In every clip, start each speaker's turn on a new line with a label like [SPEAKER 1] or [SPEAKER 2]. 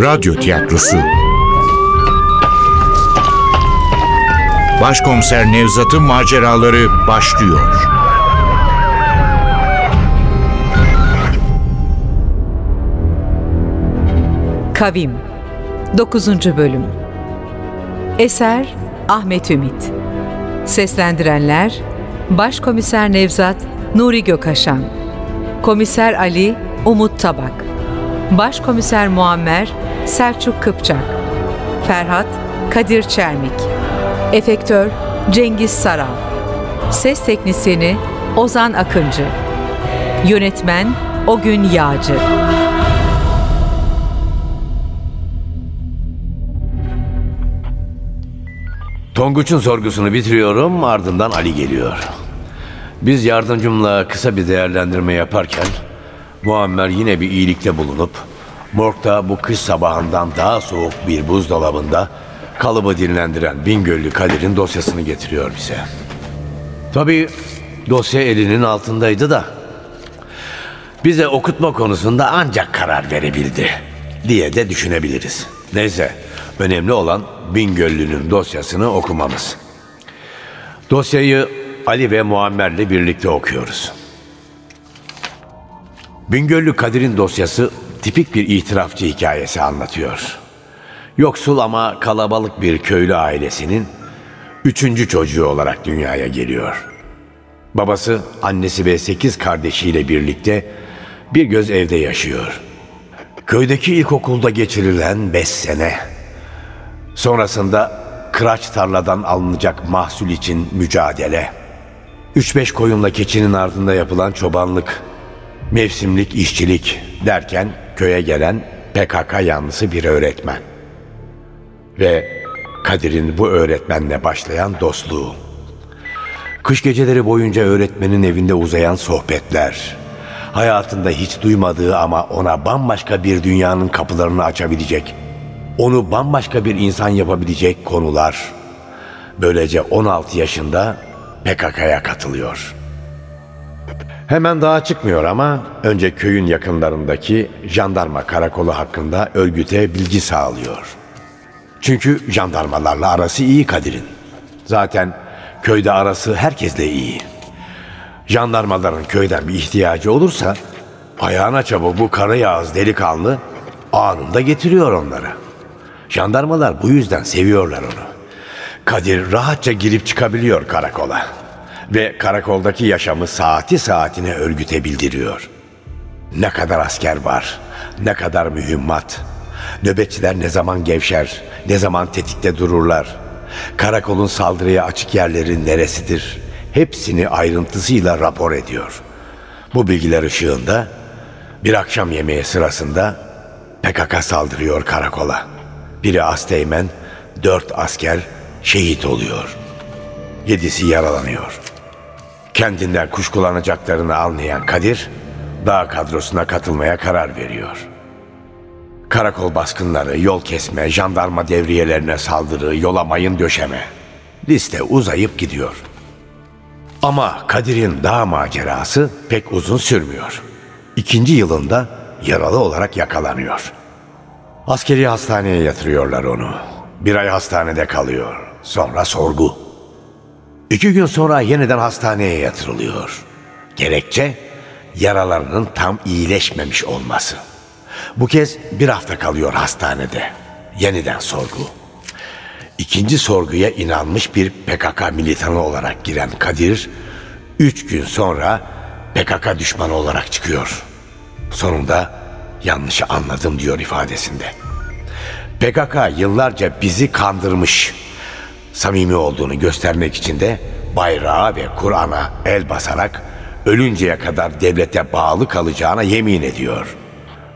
[SPEAKER 1] Radyo Tiyatrosu Başkomiser Nevzat'ın maceraları başlıyor.
[SPEAKER 2] Kavim 9. Bölüm Eser Ahmet Ümit Seslendirenler Başkomiser Nevzat Nuri Gökaşan Komiser Ali Umut Tabak Başkomiser Muammer Selçuk Kıpçak Ferhat Kadir Çermik Efektör Cengiz Saral Ses Teknisini Ozan Akıncı Yönetmen Ogün Yağcı
[SPEAKER 3] Tonguç'un sorgusunu bitiriyorum, ardından Ali geliyor. Biz yardımcımla kısa bir değerlendirme yaparken Muammer yine bir iyilikte bulunup morgda bu kış sabahından daha soğuk bir buzdolabında kalıbı dinlendiren Bingöllü Kadir'in dosyasını getiriyor bize. Tabii dosya elinin altındaydı da bize okutma konusunda ancak karar verebildi diye de düşünebiliriz. Neyse önemli olan Bingöllü'nün dosyasını okumamız. Dosyayı Ali ve Muammer'le birlikte okuyoruz. Bingöllü Kadir'in dosyası tipik bir itirafçı hikayesi anlatıyor. Yoksul ama kalabalık bir köylü ailesinin üçüncü çocuğu olarak dünyaya geliyor. Babası, annesi ve sekiz kardeşiyle birlikte bir göz evde yaşıyor. Köydeki ilkokulda geçirilen beş sene. Sonrasında kıraç tarladan alınacak mahsul için mücadele. Üç beş koyunla keçinin ardında yapılan çobanlık, mevsimlik işçilik derken köye gelen PKK yanlısı bir öğretmen. Ve Kadir'in bu öğretmenle başlayan dostluğu. Kış geceleri boyunca öğretmenin evinde uzayan sohbetler. Hayatında hiç duymadığı ama ona bambaşka bir dünyanın kapılarını açabilecek, onu bambaşka bir insan yapabilecek konular. Böylece 16 yaşında PKK'ya katılıyor. Hemen dağa çıkmıyor ama önce köyün yakınlarındaki jandarma karakolu hakkında örgüte bilgi sağlıyor. Çünkü jandarmalarla arası iyi Kadir'in. Zaten köyde arası herkesle iyi. Jandarmaların köyden bir ihtiyacı olursa ayağına çabuk bu kara yağız delikanlı anında getiriyor onları. Jandarmalar bu yüzden seviyorlar onu. Kadir rahatça girip çıkabiliyor karakola. Ve karakoldaki yaşamı saati saatine örgüte bildiriyor. Ne kadar asker var, ne kadar mühimmat. Nöbetçiler ne zaman gevşer, ne zaman tetikte dururlar. Karakolun saldırıya açık yerleri neresidir? Hepsini ayrıntısıyla rapor ediyor. Bu bilgiler ışığında bir akşam yemeği sırasında PKK saldırıyor karakola. Biri asteğmen, dört asker şehit oluyor. Yedisi yaralanıyor. Kendinden kuşkulanacaklarını anlayan Kadir, dağ kadrosuna katılmaya karar veriyor. Karakol baskınları, yol kesme, jandarma devriyelerine saldırı, yola mayın döşeme. Liste uzayıp gidiyor. Ama Kadir'in dağ macerası pek uzun sürmüyor. İkinci yılında yaralı olarak yakalanıyor. Askeri hastaneye yatırıyorlar onu. Bir ay hastanede kalıyor. Sonra sorgu. İki gün sonra yeniden hastaneye yatırılıyor. Gerekçe yaralarının tam iyileşmemiş olması. Bu kez bir hafta kalıyor hastanede. Yeniden sorgu. İkinci sorguya inanmış bir PKK militanı olarak giren Kadir, üç gün sonra PKK düşmanı olarak çıkıyor. Sonunda yanlışı anladım diyor ifadesinde. PKK yıllarca bizi kandırmış. Samimi olduğunu göstermek için de bayrağa ve Kur'an'a el basarak ölünceye kadar devlete bağlı kalacağına yemin ediyor.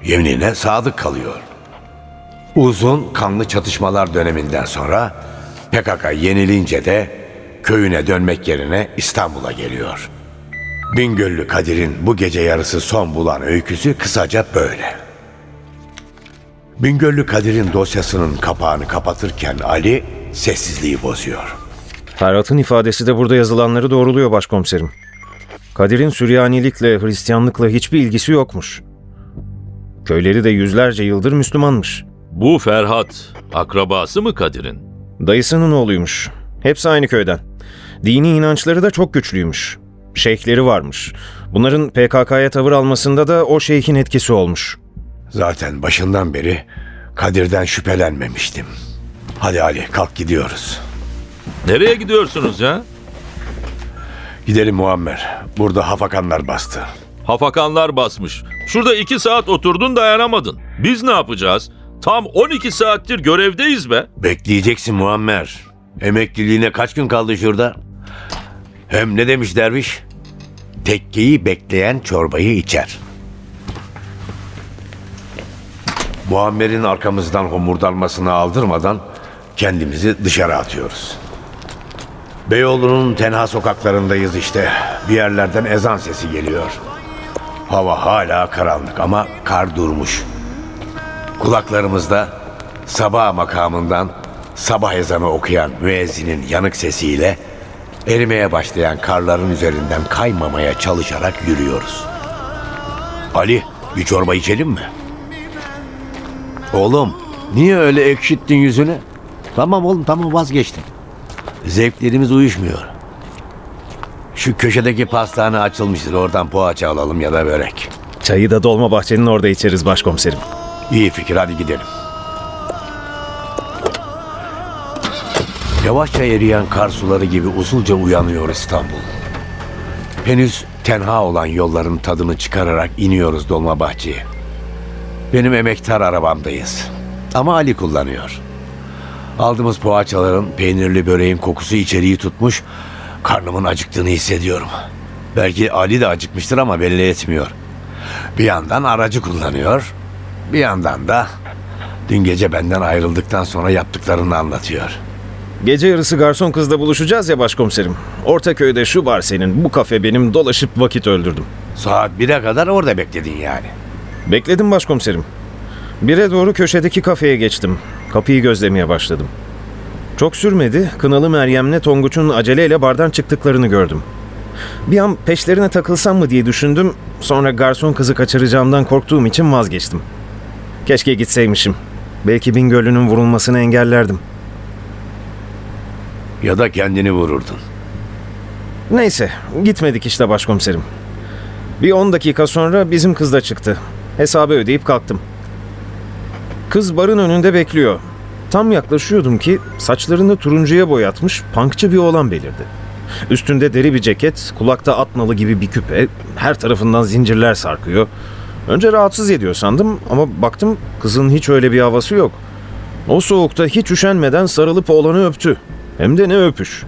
[SPEAKER 3] Yeminine sadık kalıyor. Uzun kanlı çatışmalar döneminden sonra PKK yenilince de köyüne dönmek yerine İstanbul'a geliyor. Bingöllü Kadir'in bu gece yarısı son bulan öyküsü kısaca böyle. Bingöllü Kadir'in dosyasının kapağını kapatırken Ali sessizliği bozuyor.
[SPEAKER 4] Ferhat'ın ifadesi de burada yazılanları doğruluyor başkomiserim. Kadir'in Süryanilikle, Hristiyanlıkla hiçbir ilgisi yokmuş. Köyleri de yüzlerce yıldır Müslümanmış.
[SPEAKER 5] Bu Ferhat akrabası mı Kadir'in?
[SPEAKER 4] Dayısının oğluymuş. Hepsi aynı köyden. Dini inançları da çok güçlüymüş. Şeyhleri varmış. Bunların PKK'ya tavır almasında da o şeyhin etkisi olmuş.
[SPEAKER 3] Zaten başından beri Kadir'den şüphelenmemiştim. Hadi Ali kalk gidiyoruz.
[SPEAKER 5] Nereye gidiyorsunuz ya?
[SPEAKER 3] Gidelim Muammer. Burada hafakanlar bastı.
[SPEAKER 5] Hafakanlar basmış. Şurada iki saat oturdun dayanamadın. Biz ne yapacağız? Tam 12 saattir görevdeyiz be.
[SPEAKER 3] Bekleyeceksin Muammer. Emekliliğine kaç gün kaldı şurada? Hem ne demiş derviş? Tekkeyi bekleyen çorbayı içer. Muammer'in arkamızdan homurdanmasını aldırmadan kendimizi dışarı atıyoruz. Beyoğlu'nun tenha sokaklarındayız işte. Bir yerlerden ezan sesi geliyor. Hava hala karanlık ama kar durmuş. Kulaklarımızda sabah makamından sabah ezanı okuyan müezzinin yanık sesiyle erimeye başlayan karların üzerinden kaymamaya çalışarak yürüyoruz. Ali bir çorba içelim mi? Oğlum niye öyle ekşittin yüzünü? Tamam oğlum tamam vazgeçtim. Zevklerimiz uyuşmuyor. Şu köşedeki pastane açılmıştır oradan poğaça alalım ya da börek.
[SPEAKER 4] Çayı da dolma bahçenin orada içeriz başkomiserim.
[SPEAKER 3] İyi fikir hadi gidelim. Yavaşça eriyen kar suları gibi usulca uyanıyor İstanbul. Henüz tenha olan yolların tadını çıkararak iniyoruz Dolmabahçe'ye. Benim emektar arabamdayız. Ama Ali kullanıyor. Aldığımız poğaçaların, peynirli böreğin kokusu içeriği tutmuş. Karnımın acıktığını hissediyorum. Belki Ali de acıkmıştır ama belli etmiyor. Bir yandan aracı kullanıyor. Bir yandan da dün gece benden ayrıldıktan sonra yaptıklarını anlatıyor.
[SPEAKER 4] Gece yarısı garson kızla buluşacağız ya başkomiserim. Ortaköy'de şu bar senin, bu kafe benim dolaşıp vakit öldürdüm.
[SPEAKER 3] Saat 1'e kadar orada bekledin yani.
[SPEAKER 4] Bekledim başkomiserim. Bire doğru köşedeki kafeye geçtim. Kapıyı gözlemeye başladım. Çok sürmedi, Kınalı Meryem'le Tonguç'un aceleyle bardan çıktıklarını gördüm. Bir an peşlerine takılsam mı diye düşündüm, sonra garson kızı kaçıracağımdan korktuğum için vazgeçtim. Keşke gitseymişim. Belki Bingöllü'nün vurulmasını engellerdim.
[SPEAKER 3] Ya da kendini vururdun.
[SPEAKER 4] Neyse, gitmedik işte başkomiserim. Bir 10 dakika sonra bizim kız da çıktı. Hesabı ödeyip kalktım. Kız barın önünde bekliyor. Tam yaklaşıyordum ki saçlarını turuncuya boyatmış punkçı bir oğlan belirdi. Üstünde deri bir ceket, kulakta at nalı gibi bir küpe, her tarafından zincirler sarkıyor. Önce rahatsız ediyor sandım ama baktım kızın hiç öyle bir havası yok. O soğukta hiç üşenmeden sarılıp oğlanı öptü. Hem de ne öpüş.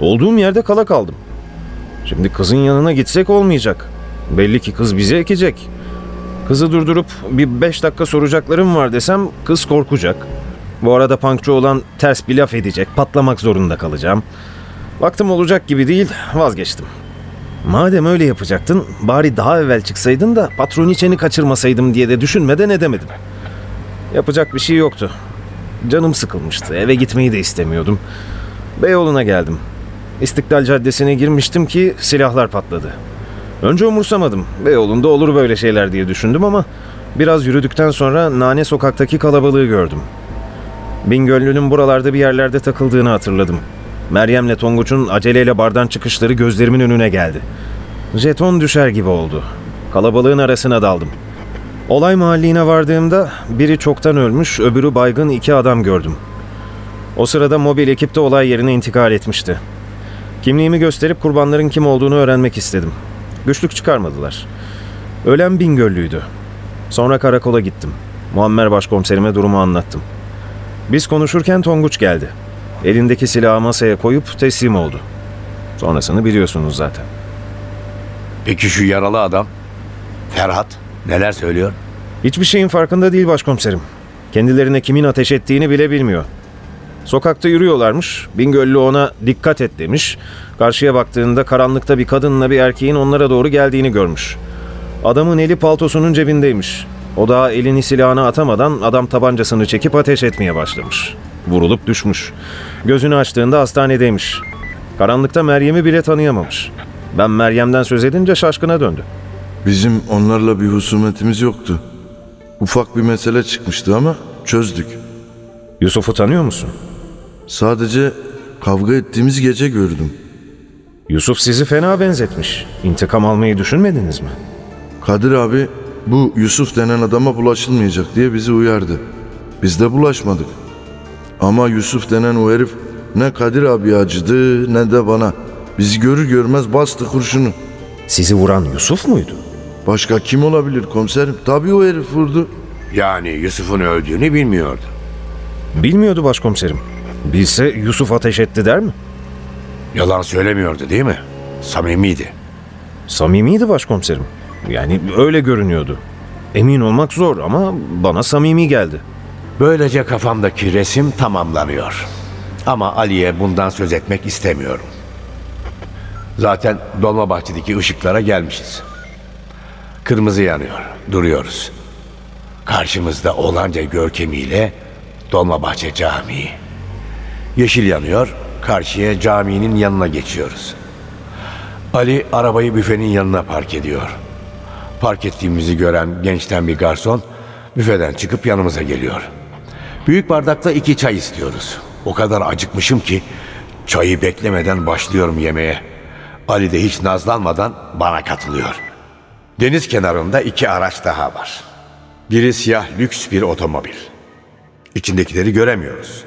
[SPEAKER 4] Olduğum yerde kala kaldım. Şimdi kızın yanına gitsek olmayacak. Belli ki kız bizi ekecek. Kızı durdurup bir beş dakika soracaklarım var desem kız korkacak. Bu arada punkçu olan ters bir laf edecek. Patlamak zorunda kalacağım. Vaktim olacak gibi değil vazgeçtim. Madem öyle yapacaktın bari daha evvel çıksaydın da patroniçeni kaçırmasaydım diye de düşünmeden edemedim. Yapacak bir şey yoktu. Canım sıkılmıştı. Eve gitmeyi de istemiyordum. Beyoğlu'na geldim. İstiklal Caddesi'ne girmiştim ki silahlar patladı. Önce umursamadım. Beyoğlu'nda olur böyle şeyler diye düşündüm ama biraz yürüdükten sonra Nane Sokak'taki kalabalığı gördüm. Bingöllü'nün buralarda bir yerlerde takıldığını hatırladım. Meryem'le Tonguç'un aceleyle bardan çıkışları gözlerimin önüne geldi. Jeton düşer gibi oldu. Kalabalığın arasına daldım. Olay mahalline vardığımda biri çoktan ölmüş, öbürü baygın iki adam gördüm. O sırada mobil ekip de olay yerine intikal etmişti. Kimliğimi gösterip kurbanların kim olduğunu öğrenmek istedim. Güçlük çıkarmadılar. Ölen Bingöllüydü. Sonra karakola gittim. Muammer başkomiserime durumu anlattım. Biz konuşurken Tonguç geldi. Elindeki silahı masaya koyup teslim oldu. Sonrasını biliyorsunuz zaten.
[SPEAKER 3] Peki şu yaralı adam? Ferhat neler söylüyor?
[SPEAKER 4] Hiçbir şeyin farkında değil başkomiserim. Kendilerine kimin ateş ettiğini bile bilmiyor. Sokakta yürüyorlarmış. Bingöllü ona dikkat et demiş. Karşıya baktığında karanlıkta bir kadınla bir erkeğin onlara doğru geldiğini görmüş. Adamın eli paltosunun cebindeymiş. O daha elini silahına atamadan adam tabancasını çekip ateş etmeye başlamış. Vurulup düşmüş. Gözünü açtığında hastanedeymiş. Karanlıkta Meryem'i bile tanıyamamış. Ben Meryem'den söz edince şaşkına döndü.
[SPEAKER 6] Bizim onlarla bir husumetimiz yoktu. Ufak bir mesele çıkmıştı ama çözdük.
[SPEAKER 4] Yusuf'u tanıyor musun?
[SPEAKER 6] Sadece kavga ettiğimiz gece gördüm.
[SPEAKER 4] Yusuf sizi fena benzetmiş. İntikam almayı düşünmediniz mi?
[SPEAKER 6] Kadir abi bu Yusuf denen adama bulaşılmayacak diye bizi uyardı. Biz de bulaşmadık. Ama Yusuf denen o herif ne Kadir abi acıdı ne de bana. Bizi görür görmez bastı kurşunu.
[SPEAKER 4] Sizi vuran Yusuf muydu?
[SPEAKER 6] Başka kim olabilir komiserim? Tabii o herif vurdu.
[SPEAKER 3] Yani Yusuf'un öldüğünü bilmiyordu.
[SPEAKER 4] Bilmiyordu başkomiserim. Bilse Yusuf ateş etti der mi?
[SPEAKER 3] Yalan söylemiyordu değil mi? Samimiydi.
[SPEAKER 4] Samimiydi başkomiserim. Yani öyle görünüyordu. Emin olmak zor ama bana samimi geldi.
[SPEAKER 3] Böylece kafamdaki resim tamamlanıyor. Ama Ali'ye bundan söz etmek istemiyorum. Zaten Dolmabahçe'deki ışıklara gelmişiz. Kırmızı yanıyor, duruyoruz. Karşımızda olanca görkemiyle Dolmabahçe Camii. Yeşil yanıyor, karşıya caminin yanına geçiyoruz. Ali arabayı büfenin yanına park ediyor. Park ettiğimizi gören gençten bir garson büfeden çıkıp yanımıza geliyor. Büyük bardakta iki çay istiyoruz. O kadar acıkmışım ki çayı beklemeden başlıyorum yemeğe. Ali de hiç nazlanmadan bana katılıyor. Deniz kenarında iki araç daha var. Biri siyah lüks bir otomobil. İçindekileri göremiyoruz.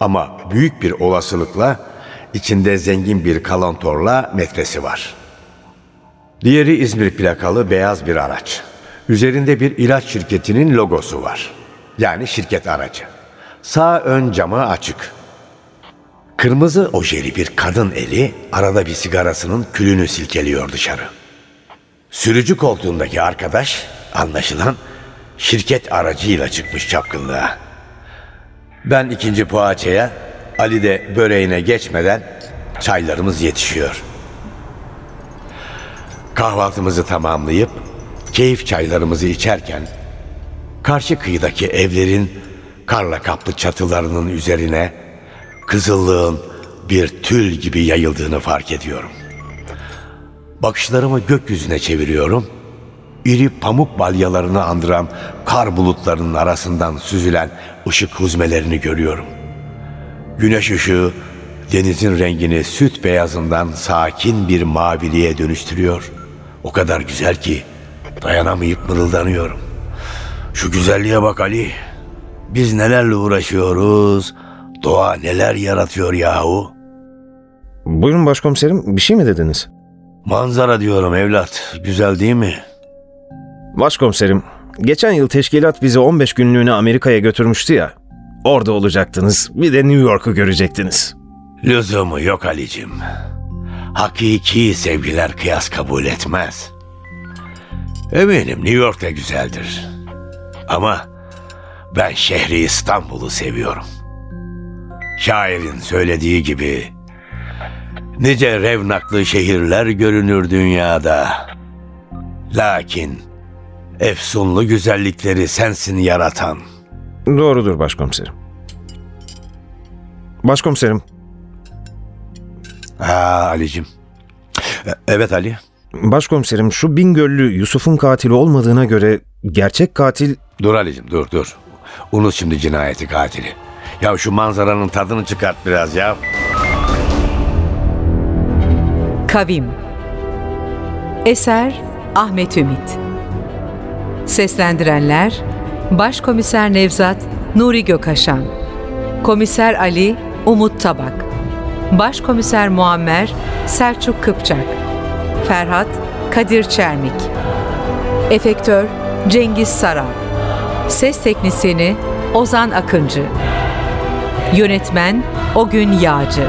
[SPEAKER 3] Ama büyük bir olasılıkla içinde zengin bir kalantorla metresi var. Diğeri İzmir plakalı beyaz bir araç. Üzerinde bir ilaç şirketinin logosu var. Yani şirket aracı. Sağ ön camı açık. Kırmızı ojeli bir kadın eli arada bir sigarasının külünü silkeliyor dışarı. Sürücü koltuğundaki arkadaş anlaşılan şirket aracıyla çıkmış çapkınlığa. Ben ikinci poğaçaya, Ali de böreğine geçmeden çaylarımız yetişiyor. Kahvaltımızı tamamlayıp keyif çaylarımızı içerken karşı kıyıdaki evlerin karla kaplı çatılarının üzerine kızıllığın bir tül gibi yayıldığını fark ediyorum. Bakışlarımı gökyüzüne çeviriyorum. İri pamuk balyalarını andıran kar bulutlarının arasından süzülen ışık huzmelerini görüyorum. Güneş ışığı denizin rengini süt beyazından sakin bir maviliğe dönüştürüyor. O kadar güzel ki dayanamayıp mırıldanıyorum. Şu güzelliğe bak Ali. Biz nelerle uğraşıyoruz. Doğa neler yaratıyor yahu.
[SPEAKER 4] Buyurun başkomiserim bir şey mi dediniz?
[SPEAKER 3] Manzara diyorum evlat. Güzel değil mi?
[SPEAKER 4] Başkomiserim, geçen yıl teşkilat bizi 15 günlüğüne Amerika'ya götürmüştü ya. Orada olacaktınız. Bir de New York'u görecektiniz.
[SPEAKER 3] Lüzumu yok Ali'cim. Hakiki sevgiler kıyas kabul etmez. Eminim New York da güzeldir. Ama ben şehri İstanbul'u seviyorum. Şairin söylediği gibi nice revnaklı şehirler görünür dünyada. Lakin efsunlu güzellikleri sensin yaratan.
[SPEAKER 4] Doğrudur başkomiserim. Başkomiserim,
[SPEAKER 3] Ha Ali'cim. E- Evet Ali.
[SPEAKER 4] başkomiserim şu Bingöllü Yusuf'un katili olmadığına göre gerçek katil
[SPEAKER 3] Dur Ali'cim dur dur. Unut şimdi cinayeti katili. Ya şu manzaranın tadını çıkart biraz ya.
[SPEAKER 2] Kavim Eser Ahmet Ümit Seslendirenler Başkomiser Nevzat Nuri Gökaşan Komiser Ali Umut Tabak Başkomiser Muammer Selçuk Kıpçak Ferhat Kadir Çermik Efektör Cengiz Saral Ses Teknisini Ozan Akıncı Yönetmen Ogün Yağcı